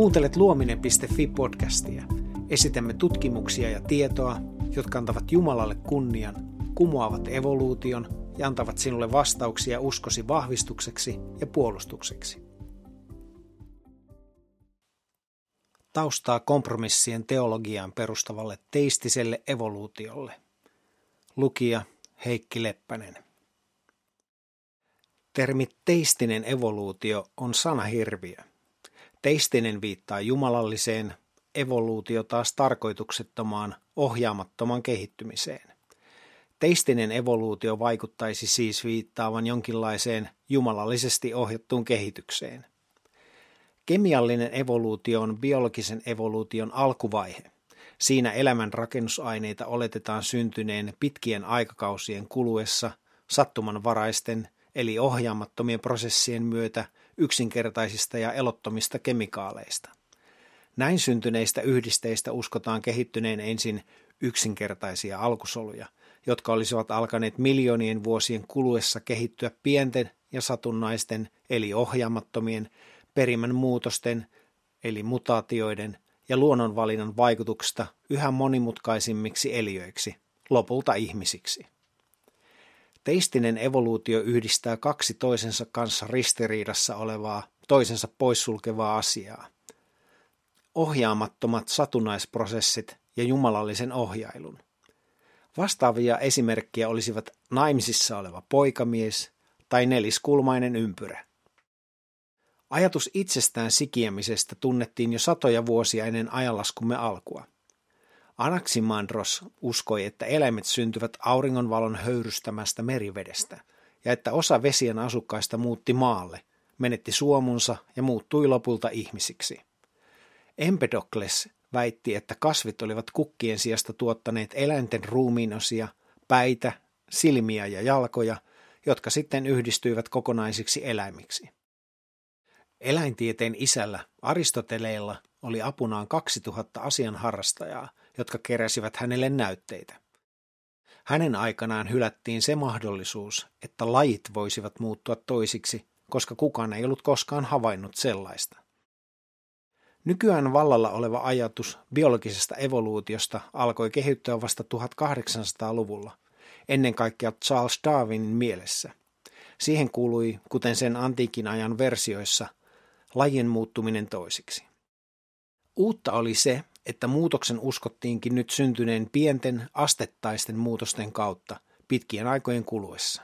Kuuntelet luominen.fi-podcastia. Esitämme tutkimuksia ja tietoa, jotka antavat Jumalalle kunnian, kumoavat evoluution ja antavat sinulle vastauksia uskosi vahvistukseksi ja puolustukseksi. Taustaa kompromissien teologiaan perustavalle teistiselle evoluutiolle. Lukija Heikki Leppänen. Termi teistinen evoluutio on sanahirviö. Teistinen viittaa jumalalliseen, evoluutio taas tarkoituksettomaan, ohjaamattoman kehittymiseen. Teistinen evoluutio vaikuttaisi siis viittaavan jonkinlaiseen jumalallisesti ohjattuun kehitykseen. Kemiallinen evoluutio on biologisen evoluution alkuvaihe. Siinä elämän rakennusaineita oletetaan syntyneen pitkien aikakausien kuluessa sattumanvaraisten eli ohjaamattomien prosessien myötä yksinkertaisista ja elottomista kemikaaleista. Näin syntyneistä yhdisteistä uskotaan kehittyneen ensin yksinkertaisia alkusoluja, jotka olisivat alkaneet miljoonien vuosien kuluessa kehittyä pienten ja satunnaisten eli ohjaamattomien perimän muutosten eli mutaatioiden ja luonnonvalinnan vaikutuksesta yhä monimutkaisimmiksi eliöiksi, lopulta ihmisiksi. Teistinen evoluutio yhdistää kaksi toisensa kanssa ristiriidassa olevaa, toisensa poissulkevaa asiaa. Ohjaamattomat satunnaisprosessit ja jumalallisen ohjailun. Vastaavia esimerkkejä olisivat naimisissa oleva poikamies tai neliskulmainen ympyrä. Ajatus itsestään sikiämisestä tunnettiin jo satoja vuosia ennen ajanlaskumme alkua. Anaximandros uskoi, että eläimet syntyvät auringonvalon höyrystämästä merivedestä ja että osa vesien asukkaista muutti maalle, menetti suomunsa ja muuttui lopulta ihmisiksi. Empedokles väitti, että kasvit olivat kukkien sijasta tuottaneet eläinten ruumiinosia, päitä, silmiä ja jalkoja, jotka sitten yhdistyivät kokonaisiksi eläimiksi. Eläintieteen isällä Aristoteleella oli apunaan 2000 asianharrastajaa, jotka keräsivät hänelle näytteitä. Hänen aikanaan hylättiin se mahdollisuus, että lajit voisivat muuttua toisiksi, koska kukaan ei ollut koskaan havainnut sellaista. Nykyään vallalla oleva ajatus biologisesta evoluutiosta alkoi kehittyä vasta 1800-luvulla, ennen kaikkea Charles Darwinin mielessä. Siihen kuului, kuten sen antiikin ajan versioissa, lajien muuttuminen toisiksi. Uutta oli se, että muutoksen uskottiinkin nyt syntyneen pienten astettaisten muutosten kautta pitkien aikojen kuluessa.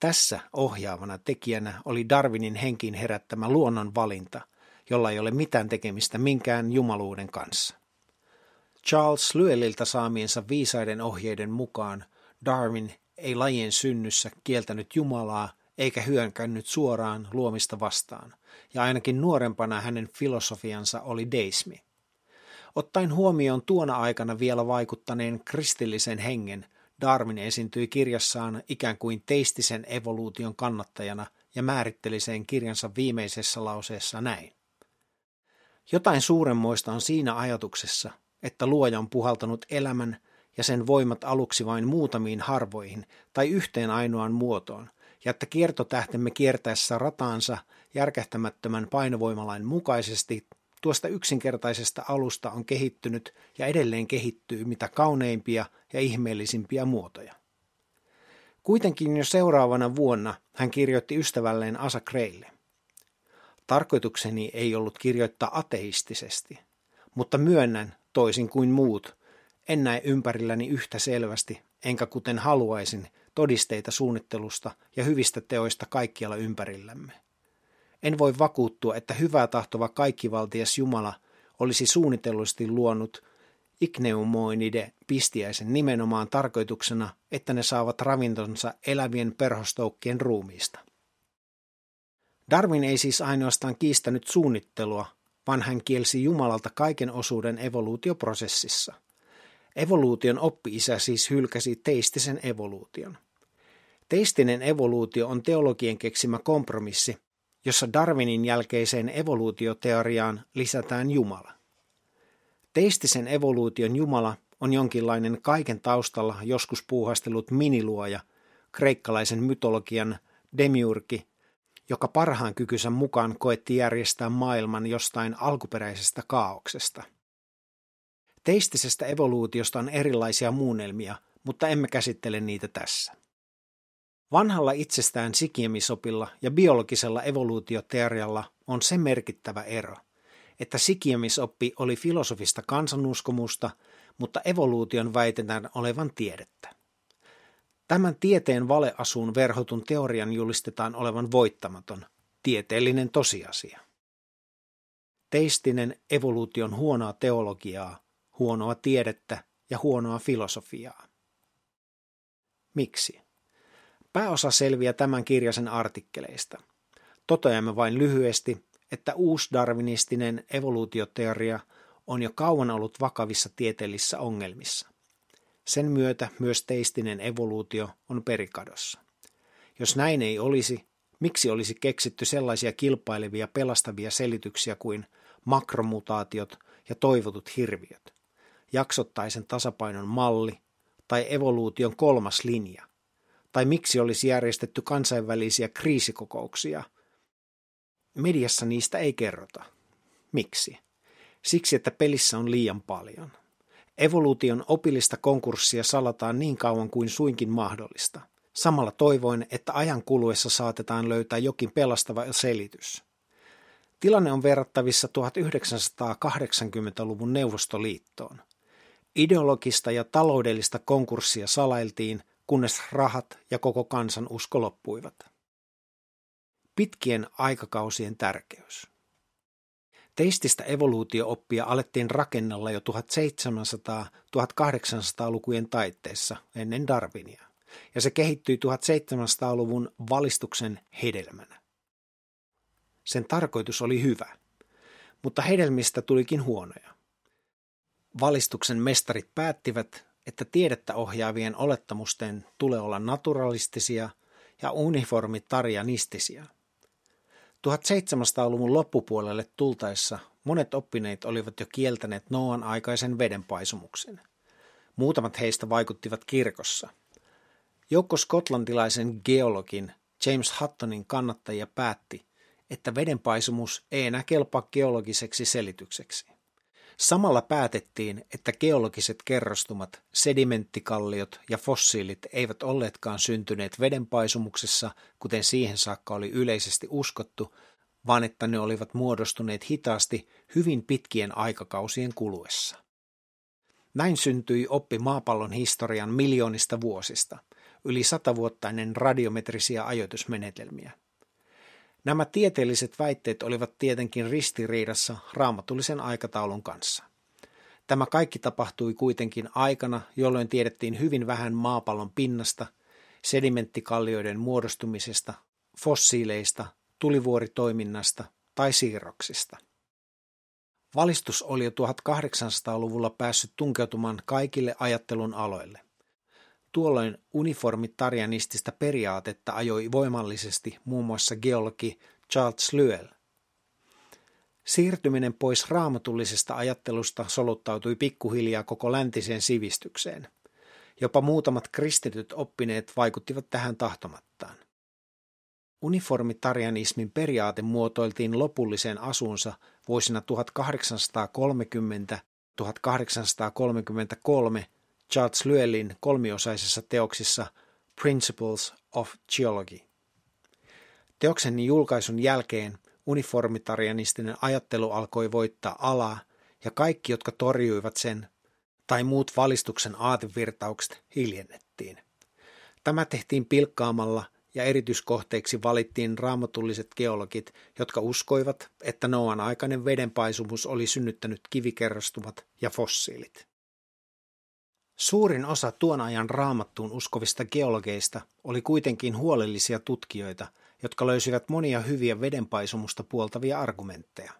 Tässä ohjaavana tekijänä oli Darwinin henkiin herättämä luonnon valinta, jolla ei ole mitään tekemistä minkään jumaluuden kanssa. Charles Lyelliltä saamiensa viisaiden ohjeiden mukaan Darwin ei lajien synnyssä kieltänyt Jumalaa eikä hyönkännyt suoraan luomista vastaan, ja ainakin nuorempana hänen filosofiansa oli deismi. Ottaen huomioon tuona aikana vielä vaikuttaneen kristillisen hengen, Darwin esiintyi kirjassaan ikään kuin teistisen evoluution kannattajana ja määritteli sen kirjansa viimeisessä lauseessa näin. Jotain suuremmoista on siinä ajatuksessa, että luoja on puhaltanut elämän ja sen voimat aluksi vain muutamiin harvoihin tai yhteen ainoaan muotoon, ja että kiertotähtemme kiertäessä rataansa järkähtämättömän painovoimalain mukaisesti tuosta yksinkertaisesta alusta on kehittynyt ja edelleen kehittyy mitä kauneimpia ja ihmeellisimpiä muotoja. Kuitenkin jo seuraavana vuonna hän kirjoitti ystävälleen Asa Kreille. Tarkoitukseni ei ollut kirjoittaa ateistisesti, mutta myönnän, toisin kuin muut, en näe ympärilläni yhtä selvästi, enkä kuten haluaisin, todisteita suunnittelusta ja hyvistä teoista kaikkialla ympärillämme. En voi vakuuttua, että hyvää tahtova kaikkivaltias Jumala olisi suunnitellusti luonut Igneumoinide pistiäisen nimenomaan tarkoituksena, että ne saavat ravintonsa elävien perhostoukkien ruumiista. Darwin ei siis ainoastaan kiistänyt suunnittelua, vaan hän kielsi Jumalalta kaiken osuuden evoluutioprosessissa. Evoluution oppi-isä siis hylkäsi teistisen evoluution. Teistinen evoluutio on teologien keksimä kompromissi, jossa Darwinin jälkeiseen evoluutioteoriaan lisätään Jumala. Teistisen evoluution Jumala on jonkinlainen kaiken taustalla joskus puuhastellut miniluoja, kreikkalaisen mytologian demiurgi, joka parhaan kykynsä mukaan koetti järjestää maailman jostain alkuperäisestä kaauksesta. Teistisestä evoluutiosta on erilaisia muunnelmia, mutta emme käsittele niitä tässä. Vanhalla itsestään sikiemisopilla ja biologisella evoluutioteorialla on se merkittävä ero, että sikiamisoppi oli filosofista kansanuskomusta, mutta evoluution väitetään olevan tiedettä. Tämän tieteen valeasuun verhotun teorian julistetaan olevan voittamaton, tieteellinen tosiasia. Teistinen evoluution huonoa teologiaa, huonoa tiedettä ja huonoa filosofiaa. Miksi? Pääosa selviää tämän kirjaisen artikkeleista. Toteamme vain lyhyesti, että uusdarwinistinen evoluutioteoria on jo kauan ollut vakavissa tieteellisissä ongelmissa. Sen myötä myös teistinen evoluutio on perikadossa. Jos näin ei olisi, miksi olisi keksitty sellaisia kilpailevia pelastavia selityksiä kuin makromutaatiot ja toivotut hirviöt, jaksottaisen tasapainon malli tai evoluution kolmas linja, tai miksi olisi järjestetty kansainvälisiä kriisikokouksia. Mediassa niistä ei kerrota. Miksi? Siksi, että pelissä on liian paljon. Evoluution opillista konkurssia salataan niin kauan kuin suinkin mahdollista. Samalla toivoin, että ajan kuluessa saatetaan löytää jokin pelastava selitys. Tilanne on verrattavissa 1980-luvun Neuvostoliittoon. Ideologista ja taloudellista konkurssia salailtiin, kunnes rahat ja koko kansan usko loppuivat. Pitkien aikakausien tärkeys. Teististä evoluutiooppia alettiin rakennella jo 1700-1800-lukujen taitteessa ennen Darwinia, ja se kehittyi 1700-luvun valistuksen hedelmänä. Sen tarkoitus oli hyvä, mutta hedelmistä tulikin huonoja. Valistuksen mestarit päättivät, että tiedettä ohjaavien olettamusten tulee olla naturalistisia ja uniformitarianistisia – 1700-luvun loppupuolelle tultaessa monet oppineet olivat jo kieltäneet Noan aikaisen vedenpaisumuksen. Muutamat heistä vaikuttivat kirkossa. Joukko skotlantilaisen geologin James Huttonin kannattajia päätti, että vedenpaisumus ei enää kelpaa geologiseksi selitykseksi. Samalla päätettiin, että geologiset kerrostumat, sedimenttikalliot ja fossiilit eivät olleetkaan syntyneet vedenpaisumuksessa, kuten siihen saakka oli yleisesti uskottu, vaan että ne olivat muodostuneet hitaasti hyvin pitkien aikakausien kuluessa. Näin syntyi oppi maapallon historian miljoonista vuosista, yli satavuottainen radiometrisia ajoitusmenetelmiä. Nämä tieteelliset väitteet olivat tietenkin ristiriidassa raamatullisen aikataulun kanssa. Tämä kaikki tapahtui kuitenkin aikana, jolloin tiedettiin hyvin vähän maapallon pinnasta, sedimenttikallioiden muodostumisesta, fossiileista, tulivuoritoiminnasta tai siirroksista. Valistus oli jo 1800-luvulla päässyt tunkeutumaan kaikille ajattelun aloille. Tuolloin uniformitarianistista periaatetta ajoi voimallisesti muun muassa geologi Charles Lyell. Siirtyminen pois raamatullisesta ajattelusta soluttautui pikkuhiljaa koko läntiseen sivistykseen. Jopa muutamat kristityt oppineet vaikuttivat tähän tahtomattaan. Uniformitarianismin periaate muotoiltiin lopulliseen asunsa vuosina 1830-1833 Charles Lyellin kolmiosaisessa teoksissa Principles of Geology. Teoksen julkaisun jälkeen uniformitarianistinen ajattelu alkoi voittaa alaa ja kaikki, jotka torjuivat sen tai muut valistuksen aatevirtaukset hiljennettiin. Tämä tehtiin pilkkaamalla ja erityiskohteiksi valittiin raamatulliset geologit, jotka uskoivat, että Noan aikainen vedenpaisumus oli synnyttänyt kivikerrostumat ja fossiilit. Suurin osa tuon ajan raamattuun uskovista geologeista oli kuitenkin huolellisia tutkijoita, jotka löysivät monia hyviä vedenpaisumusta puoltavia argumentteja.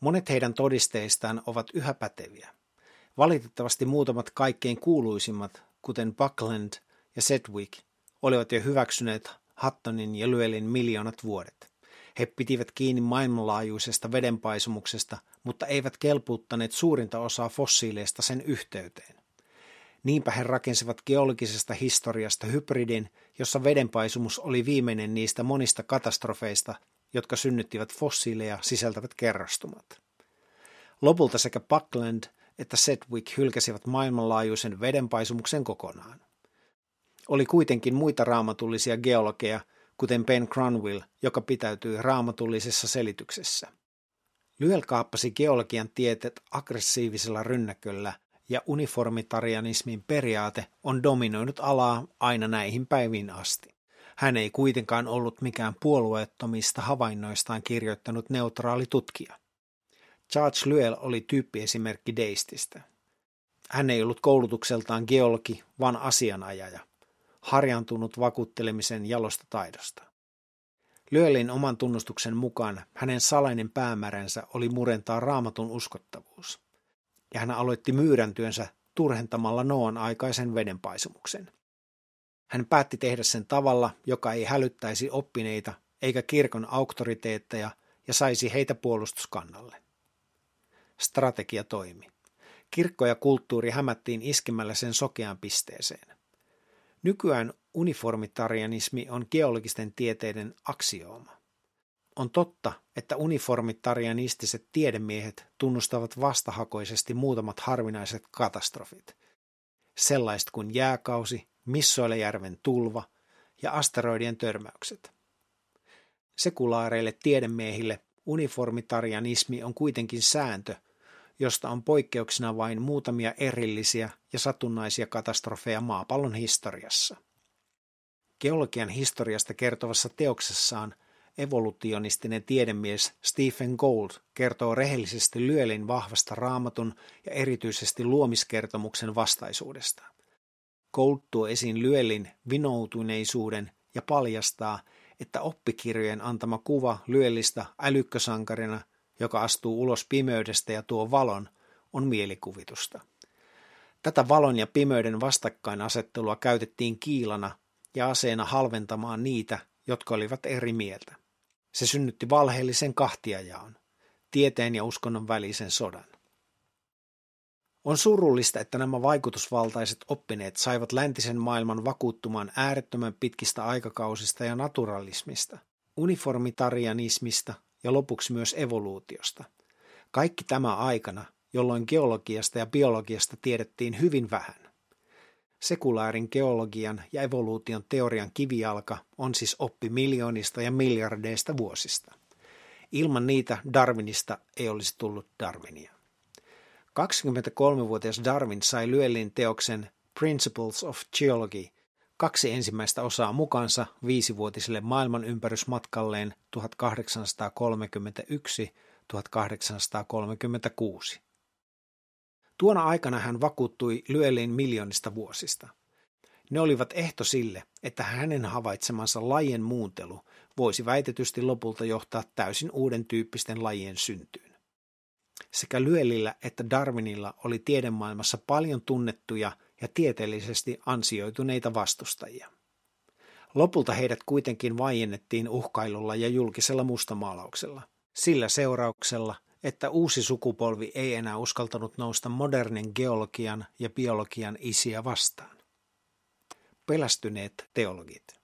Monet heidän todisteistaan ovat yhä päteviä. Valitettavasti muutamat kaikkein kuuluisimmat, kuten Buckland ja Sedgwick, olivat jo hyväksyneet Huttonin ja Lyellin miljoonat vuodet. He pitivät kiinni maailmanlaajuisesta vedenpaisumuksesta, mutta eivät kelpuuttaneet suurinta osaa fossiileista sen yhteyteen. Niinpä he rakensivat geologisesta historiasta hybridin, jossa vedenpaisumus oli viimeinen niistä monista katastrofeista, jotka synnyttivät fossiileja sisältävät kerrostumat. Lopulta sekä Buckland että Sedgwick hylkäsivät maailmanlaajuisen vedenpaisumuksen kokonaan. Oli kuitenkin muita raamatullisia geologeja, kuten Ben Cronwell, joka pitäytyi raamatullisessa selityksessä. Lyell kaappasi geologian tietet aggressiivisella rynnäköllä ja uniformitarianismin periaate on dominoinut alaa aina näihin päiviin asti. Hän ei kuitenkaan ollut mikään puolueettomista havainnoistaan kirjoittanut neutraali tutkija. George Lyell oli tyyppiesimerkki Deististä. Hän ei ollut koulutukseltaan geologi, vaan asianajaja, harjantunut vakuuttelemisen jalosta taidosta. Lyellin oman tunnustuksen mukaan hänen salainen päämääränsä oli murentaa raamatun uskottavuus, ja hän aloitti myyräntyönsä turhentamalla Noan aikaisen vedenpaisumuksen. Hän päätti tehdä sen tavalla, joka ei hälyttäisi oppineita eikä kirkon auktoriteetteja ja saisi heitä puolustuskannalle. Strategia toimi. Kirkko ja kulttuuri hämättiin iskemällä sen sokeaan pisteeseen. Nykyään uniformitarianismi on geologisten tieteiden aksiooma. On totta, että uniformitarianistiset tiedemiehet tunnustavat vastahakoisesti muutamat harvinaiset katastrofit. Sellaiset kuin jääkausi, Missoilejärven tulva ja asteroidien törmäykset. Sekulaareille tiedemiehille uniformitarianismi on kuitenkin sääntö, josta on poikkeuksena vain muutamia erillisiä ja satunnaisia katastrofeja maapallon historiassa. Geologian historiasta kertovassa teoksessaan evolutionistinen tiedemies Stephen Gould kertoo rehellisesti Lyelin vahvasta raamatun ja erityisesti luomiskertomuksen vastaisuudesta. Gould tuo esiin Lyelin vinoutuneisuuden ja paljastaa, että oppikirjojen antama kuva Lyellistä älykkösankarina, joka astuu ulos pimeydestä ja tuo valon, on mielikuvitusta. Tätä valon ja pimeyden vastakkainasettelua käytettiin kiilana ja aseena halventamaan niitä, jotka olivat eri mieltä. Se synnytti valheellisen kahtiajaon, tieteen ja uskonnon välisen sodan. On surullista, että nämä vaikutusvaltaiset oppineet saivat läntisen maailman vakuuttumaan äärettömän pitkistä aikakausista ja naturalismista, uniformitarianismista ja lopuksi myös evoluutiosta. Kaikki tämä aikana, jolloin geologiasta ja biologiasta tiedettiin hyvin vähän. Sekulaarin geologian ja evoluution teorian kivijalka on siis oppi miljoonista ja miljardeista vuosista. Ilman niitä Darwinista ei olisi tullut Darwinia. 23-vuotias Darwin sai Lyellin teoksen Principles of Geology kaksi ensimmäistä osaa mukansa viisivuotiselle maailmanympärysmatkalleen 1831-1836. Tuona aikana hän vakuuttui Lyellin miljoonista vuosista. Ne olivat ehto sille, että hänen havaitsemansa lajien muuntelu voisi väitetysti lopulta johtaa täysin uuden tyyppisten lajien syntyyn. Sekä Lyellillä että Darwinilla oli tiedemaailmassa paljon tunnettuja ja tieteellisesti ansioituneita vastustajia. Lopulta heidät kuitenkin vaiennettiin uhkailulla ja julkisella mustamaalauksella, sillä seurauksella, että uusi sukupolvi ei enää uskaltanut nousta modernin geologian ja biologian isiä vastaan. Pelästyneet teologit.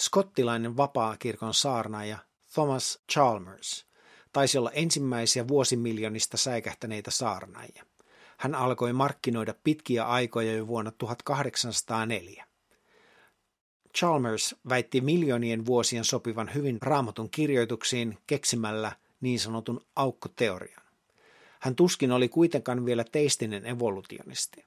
Skottilainen vapaakirkon saarnaaja Thomas Chalmers taisi olla ensimmäisiä vuosimiljonista säikähtäneitä saarnaajia. Hän alkoi markkinoida pitkiä aikoja jo vuonna 1804. Chalmers väitti miljoonien vuosien sopivan hyvin raamatun kirjoituksiin keksimällä niin sanotun aukkoteorian. Hän tuskin oli kuitenkaan vielä teistinen evolutionisti.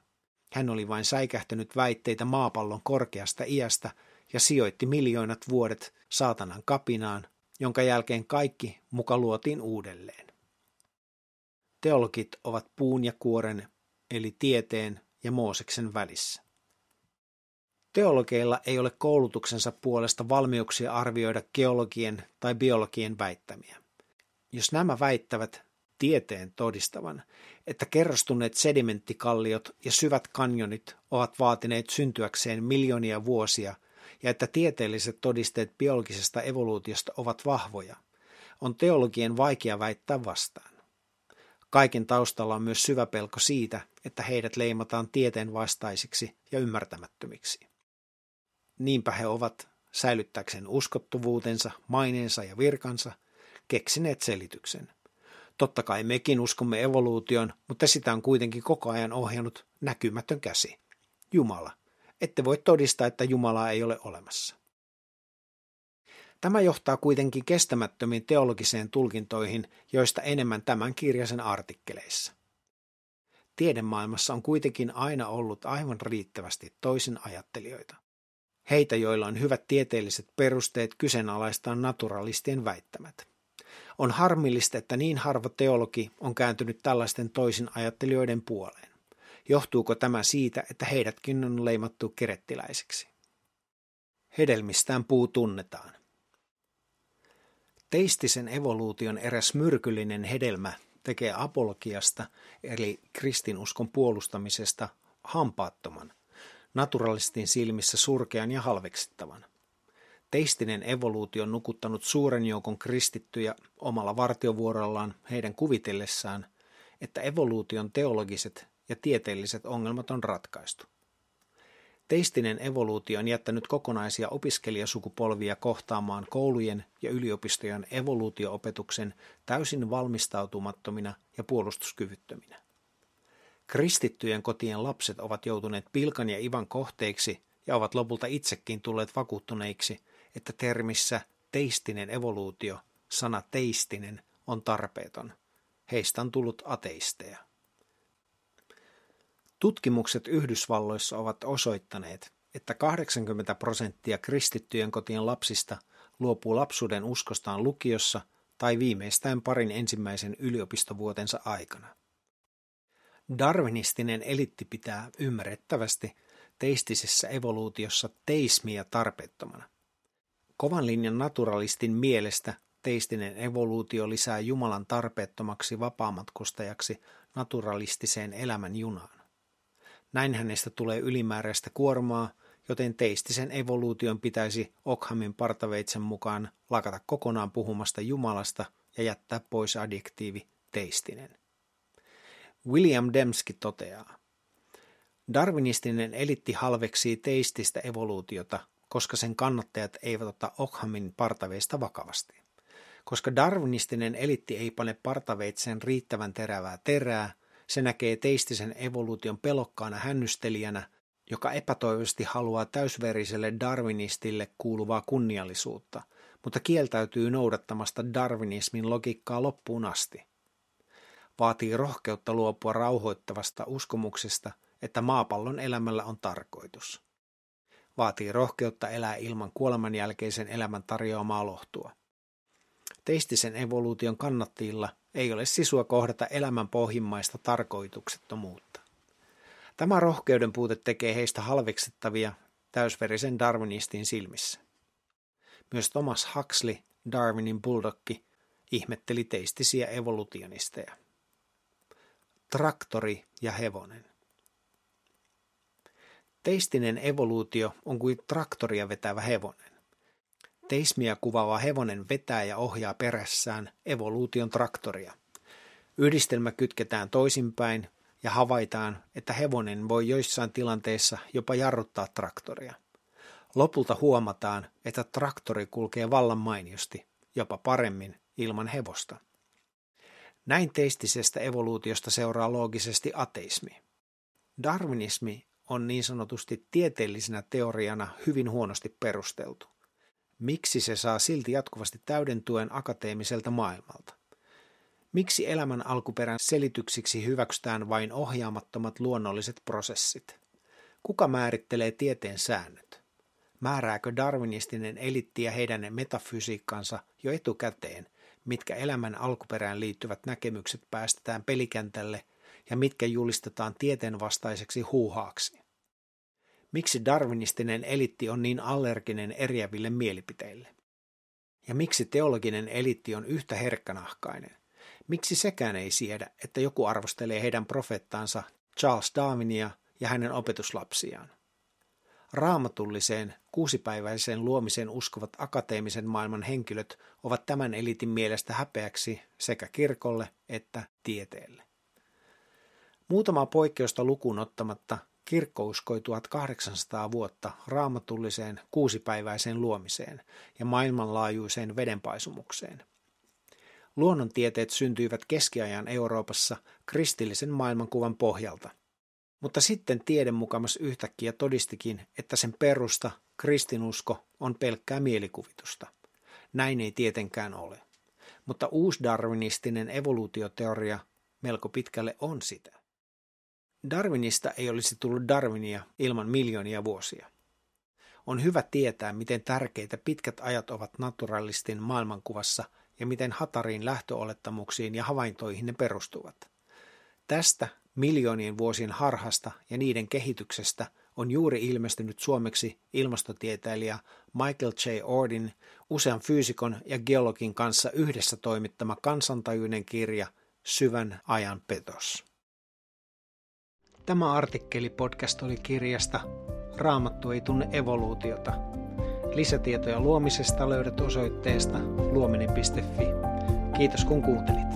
Hän oli vain säikähtänyt väitteitä maapallon korkeasta iästä ja sijoitti miljoonat vuodet saatanan kapinaan, jonka jälkeen kaikki muka luotiin uudelleen. Teologit ovat puun ja kuoren, eli tieteen ja Mooseksen välissä. Teologeilla ei ole koulutuksensa puolesta valmiuksia arvioida geologien tai biologien väittämiä. Jos nämä väittävät tieteen todistavan, että kerrostuneet sedimenttikalliot ja syvät kanjonit ovat vaatineet syntyäkseen miljoonia vuosia ja että tieteelliset todisteet biologisesta evoluutiosta ovat vahvoja, on teologien vaikea väittää vastaan. Kaiken taustalla on myös syvä pelko siitä, että heidät leimataan tieteen vastaisiksi ja ymmärtämättömiksi. Niinpä he ovat, säilyttääkseen uskottuvuutensa, maineensa ja virkansa, keksineet selityksen. Totta kai mekin uskomme evoluution, mutta sitä on kuitenkin koko ajan ohjannut näkymätön käsi. Jumala. Ette voi todistaa, että Jumalaa ei ole olemassa. Tämä johtaa kuitenkin kestämättömiin teologiseen tulkintoihin, joista enemmän tämän kirjaisen artikkeleissa. Tiedemaailmassa on kuitenkin aina ollut aivan riittävästi toisin ajattelijoita. Heitä, joilla on hyvät tieteelliset perusteet kyseenalaistaa naturalistien väittämät. On harmillista, että niin harva teologi on kääntynyt tällaisten toisin ajattelijoiden puoleen. Johtuuko tämä siitä, että heidätkin on leimattu kerettiläiseksi? Hedelmistään puu tunnetaan. Teistisen evoluution eräs myrkyllinen hedelmä tekee apologiasta eli kristinuskon puolustamisesta hampaattoman, naturalistin silmissä surkean ja halveksittavan. Teistinen evoluutio on nukuttanut suuren joukon kristittyjä omalla vartiovuorollaan heidän kuvitellessaan, että evoluution teologiset ja tieteelliset ongelmat on ratkaistu. Teistinen evoluutio on jättänyt kokonaisia opiskelijasukupolvia kohtaamaan koulujen ja yliopistojen evoluutioopetuksen täysin valmistautumattomina ja puolustuskyvyttöminä. Kristittyjen kotien lapset ovat joutuneet pilkan ja ivan kohteiksi ja ovat lopulta itsekin tulleet vakuuttuneiksi, että termissä teistinen evoluutio, sana teistinen, on tarpeeton. Heistä on tullut ateisteja. Tutkimukset Yhdysvalloissa ovat osoittaneet, että 80 prosenttia kristittyjen kotien lapsista luopuu lapsuuden uskostaan lukiossa tai viimeistään parin ensimmäisen yliopistovuotensa aikana. Darwinistinen elitti pitää ymmärrettävästi teistisessä evoluutiossa teismiä tarpeettomana. Kovan linjan naturalistin mielestä teistinen evoluutio lisää Jumalan tarpeettomaksi vapaamatkustajaksi naturalistiseen elämän junaan. Näin hänestä tulee ylimääräistä kuormaa, joten teistisen evoluution pitäisi Okhamin partaveitsen mukaan lakata kokonaan puhumasta Jumalasta ja jättää pois adjektiivi teistinen. William Dembski toteaa, Darwinistinen elitti halveksii teististä evoluutiota, koska sen kannattajat eivät ota Okhamin partaveista vakavasti. Koska darwinistinen elitti ei pane partaveitsen riittävän terävää terää, se näkee teistisen evoluution pelokkaana hännystelijänä, joka epätoivoisesti haluaa täysveriselle darwinistille kuuluvaa kunniallisuutta, mutta kieltäytyy noudattamasta darwinismin logiikkaa loppuun asti. Vaatii rohkeutta luopua rauhoittavasta uskomuksesta, että maapallon elämällä on tarkoitus. Vaatii rohkeutta elää ilman kuoleman jälkeisen elämän tarjoamaa lohtua. Teistisen evoluution kannattajilla ei ole sisua kohdata elämän pohjimmaista tarkoituksettomuutta. Tämä rohkeuden puute tekee heistä halveksettavia täysverisen Darwinistin silmissä. Myös Thomas Huxley, Darwinin bulldogki, ihmetteli teistisiä evolutionisteja. Traktori ja hevonen. Teistinen evoluutio on kuin traktoria vetävä hevonen. Teismiä kuvaava hevonen vetää ja ohjaa perässään evoluution traktoria. Yhdistelmä kytketään toisinpäin ja havaitaan, että hevonen voi joissain tilanteissa jopa jarruttaa traktoria. Lopulta huomataan, että traktori kulkee vallan mainiosti, jopa paremmin ilman hevosta. Näin teistisestä evoluutiosta seuraa loogisesti ateismi. Darwinismi on niin sanotusti tieteellisenä teoriana hyvin huonosti perusteltu miksi se saa silti jatkuvasti täyden tuen akateemiselta maailmalta. Miksi elämän alkuperän selityksiksi hyväksytään vain ohjaamattomat luonnolliset prosessit? Kuka määrittelee tieteen säännöt? Määrääkö darwinistinen elitti ja heidän metafysiikkansa jo etukäteen, mitkä elämän alkuperään liittyvät näkemykset päästetään pelikentälle ja mitkä julistetaan tieteen vastaiseksi huuhaaksi? Miksi darwinistinen elitti on niin allerginen eriäville mielipiteille? Ja miksi teologinen elitti on yhtä herkkänahkainen? Miksi sekään ei siedä, että joku arvostelee heidän profeettaansa Charles Darwinia ja hänen opetuslapsiaan? Raamatulliseen kuusipäiväiseen luomiseen uskovat akateemisen maailman henkilöt ovat tämän elitin mielestä häpeäksi sekä kirkolle että tieteelle. Muutamaa poikkeusta lukuun ottamatta kirkko uskoi 1800 vuotta raamatulliseen kuusipäiväiseen luomiseen ja maailmanlaajuiseen vedenpaisumukseen. Luonnontieteet syntyivät keskiajan Euroopassa kristillisen maailmankuvan pohjalta – mutta sitten tiede mukamas yhtäkkiä todistikin, että sen perusta, kristinusko, on pelkkää mielikuvitusta. Näin ei tietenkään ole. Mutta uusdarwinistinen evoluutioteoria melko pitkälle on sitä. Darwinista ei olisi tullut Darwinia ilman miljoonia vuosia. On hyvä tietää, miten tärkeitä pitkät ajat ovat naturalistin maailmankuvassa ja miten hatariin lähtöolettamuksiin ja havaintoihin ne perustuvat. Tästä miljoonien vuosien harhasta ja niiden kehityksestä on juuri ilmestynyt suomeksi ilmastotieteilijä Michael J. Ordin usean fyysikon ja geologin kanssa yhdessä toimittama kansantajuinen kirja Syvän ajan petos. Tämä artikkeli podcast oli kirjasta Raamattu ei tunne evoluutiota. Lisätietoja luomisesta löydät osoitteesta luominen.fi. Kiitos kun kuuntelit.